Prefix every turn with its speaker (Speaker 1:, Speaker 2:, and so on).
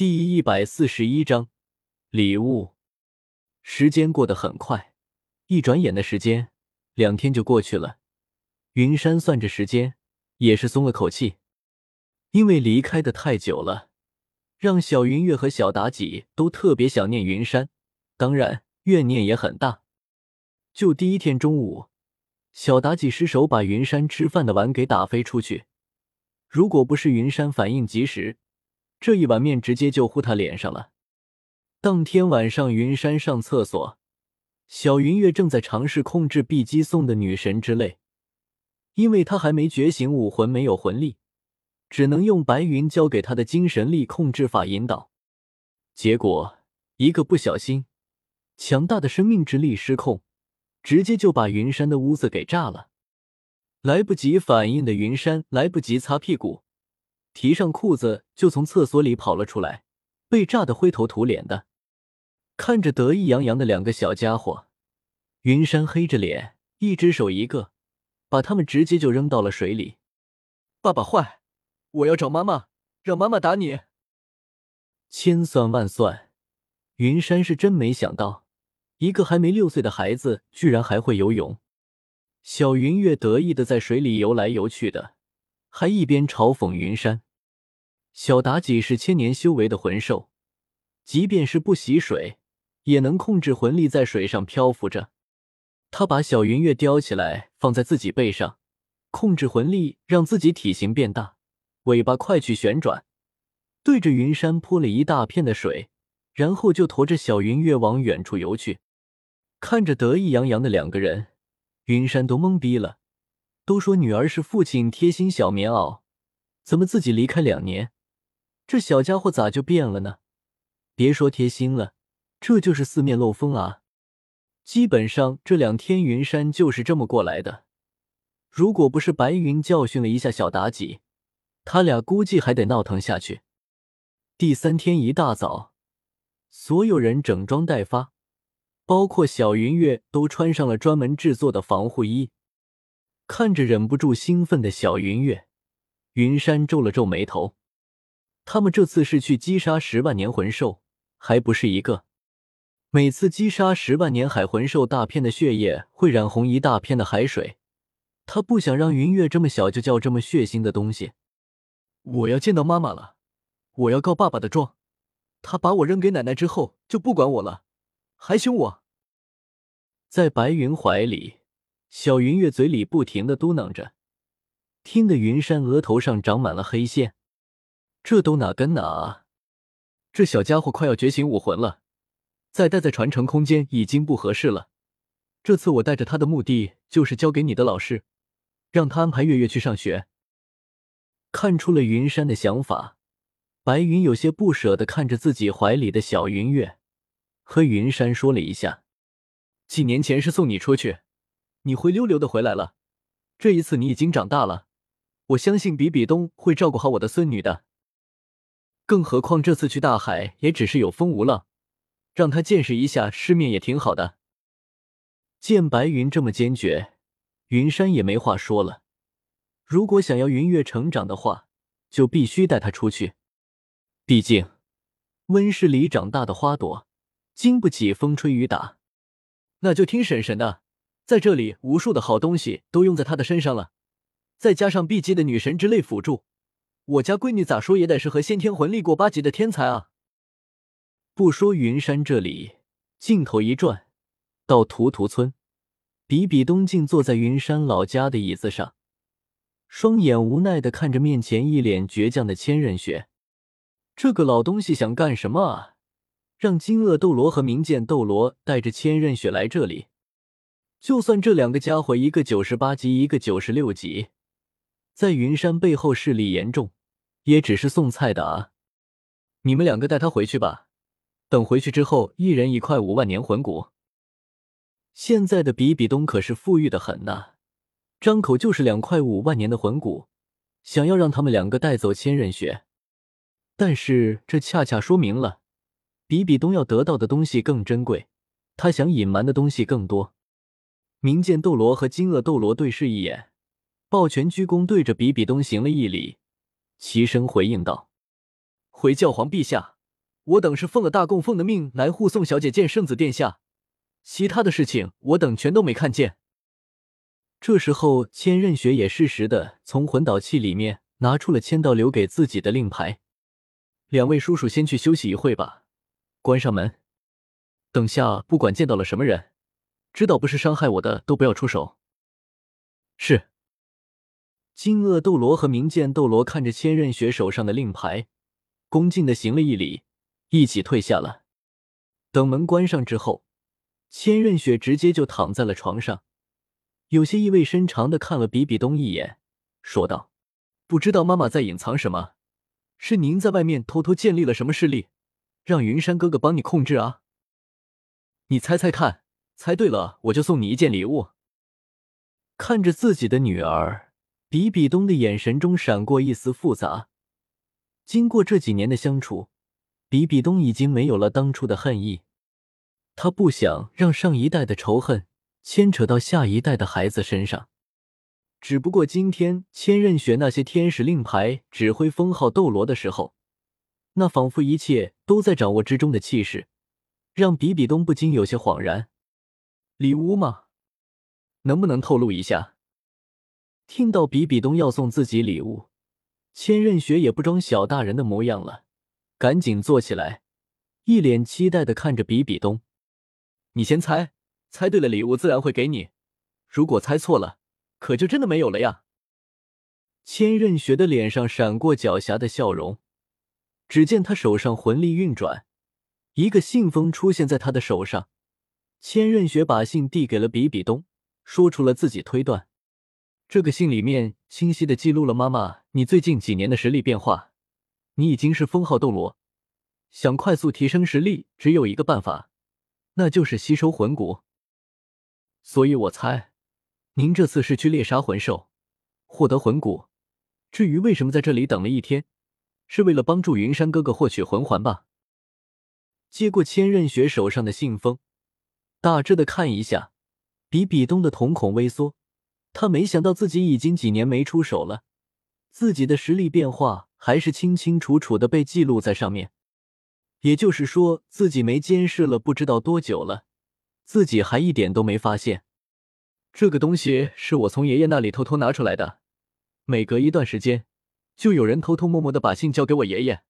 Speaker 1: 第一百四十一章礼物。时间过得很快，一转眼的时间，两天就过去了。云山算着时间，也是松了口气，因为离开的太久了，让小云月和小妲己都特别想念云山，当然怨念也很大。就第一天中午，小妲己失手把云山吃饭的碗给打飞出去，如果不是云山反应及时。这一碗面直接就糊他脸上了。当天晚上，云山上厕所，小云月正在尝试控制碧姬送的女神之泪，因为他还没觉醒武魂，没有魂力，只能用白云教给他的精神力控制法引导。结果一个不小心，强大的生命之力失控，直接就把云山的屋子给炸了。来不及反应的云山来不及擦屁股。提上裤子就从厕所里跑了出来，被炸得灰头土脸的，看着得意洋洋的两个小家伙，云山黑着脸，一只手一个，把他们直接就扔到了水里。
Speaker 2: 爸爸坏，我要找妈妈，让妈妈打你。
Speaker 1: 千算万算，云山是真没想到，一个还没六岁的孩子居然还会游泳。小云月得意的在水里游来游去的。还一边嘲讽云山，小妲己是千年修为的魂兽，即便是不洗水，也能控制魂力在水上漂浮着。他把小云月叼起来放在自己背上，控制魂力让自己体型变大，尾巴快去旋转，对着云山泼了一大片的水，然后就驮着小云月往远处游去。看着得意洋洋的两个人，云山都懵逼了。都说女儿是父亲贴心小棉袄，怎么自己离开两年，这小家伙咋就变了呢？别说贴心了，这就是四面漏风啊！基本上这两天云山就是这么过来的。如果不是白云教训了一下小妲己，他俩估计还得闹腾下去。第三天一大早，所有人整装待发，包括小云月都穿上了专门制作的防护衣。看着忍不住兴奋的小云月，云山皱了皱眉头。他们这次是去击杀十万年魂兽，还不是一个。每次击杀十万年海魂兽，大片的血液会染红一大片的海水。他不想让云月这么小就叫这么血腥的东西。
Speaker 2: 我要见到妈妈了，我要告爸爸的状。他把我扔给奶奶之后就不管我了，还凶我。
Speaker 1: 在白云怀里。小云月嘴里不停的嘟囔着，听得云山额头上长满了黑线。这都哪跟哪啊？这小家伙快要觉醒武魂了，再待在传承空间已经不合适了。这次我带着他的目的就是交给你的老师，让他安排月月去上学。看出了云山的想法，白云有些不舍的看着自己怀里的小云月，和云山说了一下：“几年前是送你出去。”你灰溜溜的回来了，这一次你已经长大了，我相信比比东会照顾好我的孙女的。更何况这次去大海也只是有风无浪，让他见识一下世面也挺好的。见白云这么坚决，云山也没话说了。如果想要云月成长的话，就必须带她出去。毕竟温室里长大的花朵，经不起风吹雨打。那就听婶婶的。在这里，无数的好东西都用在他的身上了，再加上 B 级的女神之类辅助，我家闺女咋说也得是和先天魂力过八级的天才啊！不说云山这里，镜头一转，到图图村，比比东静坐在云山老家的椅子上，双眼无奈的看着面前一脸倔强的千仞雪，这个老东西想干什么啊？让金鳄斗罗和明剑斗罗带着千仞雪来这里？就算这两个家伙，一个九十八级，一个九十六级，在云山背后势力严重，也只是送菜的啊！你们两个带他回去吧，等回去之后，一人一块五万年魂骨。现在的比比东可是富裕的很呐，张口就是两块五万年的魂骨，想要让他们两个带走千仞雪，但是这恰恰说明了比比东要得到的东西更珍贵，他想隐瞒的东西更多。明剑斗罗和金鳄斗罗对视一眼，抱拳鞠躬，对着比比东行了一礼，齐声回应道：“回教皇陛下，
Speaker 2: 我等是奉了大供奉的命来护送小姐见圣子殿下，其他的事情我等全都没看见。
Speaker 1: 这时候，千仞雪也适时的从魂导器里面拿出了千道留给自己的令牌。两位叔叔先去休息一会吧，关上门。等下不管见到了什么人，知道不是伤害我的都不要出手。
Speaker 2: 是。
Speaker 1: 金鳄斗罗和明剑斗罗看着千仞雪手上的令牌，恭敬的行了一礼，一起退下了。等门关上之后，千仞雪直接就躺在了床上，有些意味深长的看了比比东一眼，说道：“
Speaker 2: 不知道妈妈在隐藏什么？是您在外面偷偷建立了什么势力，让云山哥哥帮你控制啊？你猜猜看，猜对了我就送你一件礼物。”
Speaker 1: 看着自己的女儿。比比东的眼神中闪过一丝复杂。经过这几年的相处，比比东已经没有了当初的恨意。他不想让上一代的仇恨牵扯到下一代的孩子身上。只不过今天千仞雪那些天使令牌指挥封号斗罗的时候，那仿佛一切都在掌握之中的气势，让比比东不禁有些恍然。
Speaker 2: 礼物吗？能不能透露一下？
Speaker 1: 听到比比东要送自己礼物，千仞雪也不装小大人的模样了，赶紧坐起来，一脸期待的看着比比东：“
Speaker 2: 你先猜，猜对了礼物自然会给你；如果猜错了，可就真的没有了呀。”
Speaker 1: 千仞雪的脸上闪过狡黠的笑容，只见他手上魂力运转，一个信封出现在他的手上，千仞雪把信递给了比比东，说出了自己推断。这个信里面清晰的记录了妈妈你最近几年的实力变化。你已经是封号斗罗，想快速提升实力，只有一个办法，那就是吸收魂骨。所以我猜，您这次是去猎杀魂兽，获得魂骨。至于为什么在这里等了一天，是为了帮助云山哥哥获取魂环吧？接过千仞雪手上的信封，大致的看一下，比比东的瞳孔微缩。他没想到自己已经几年没出手了，自己的实力变化还是清清楚楚的被记录在上面。也就是说，自己没监视了不知道多久了，自己还一点都没发现。这个东西是我从爷爷那里偷偷拿出来的，每隔一段时间，就有人偷偷摸摸的把信交给我爷爷。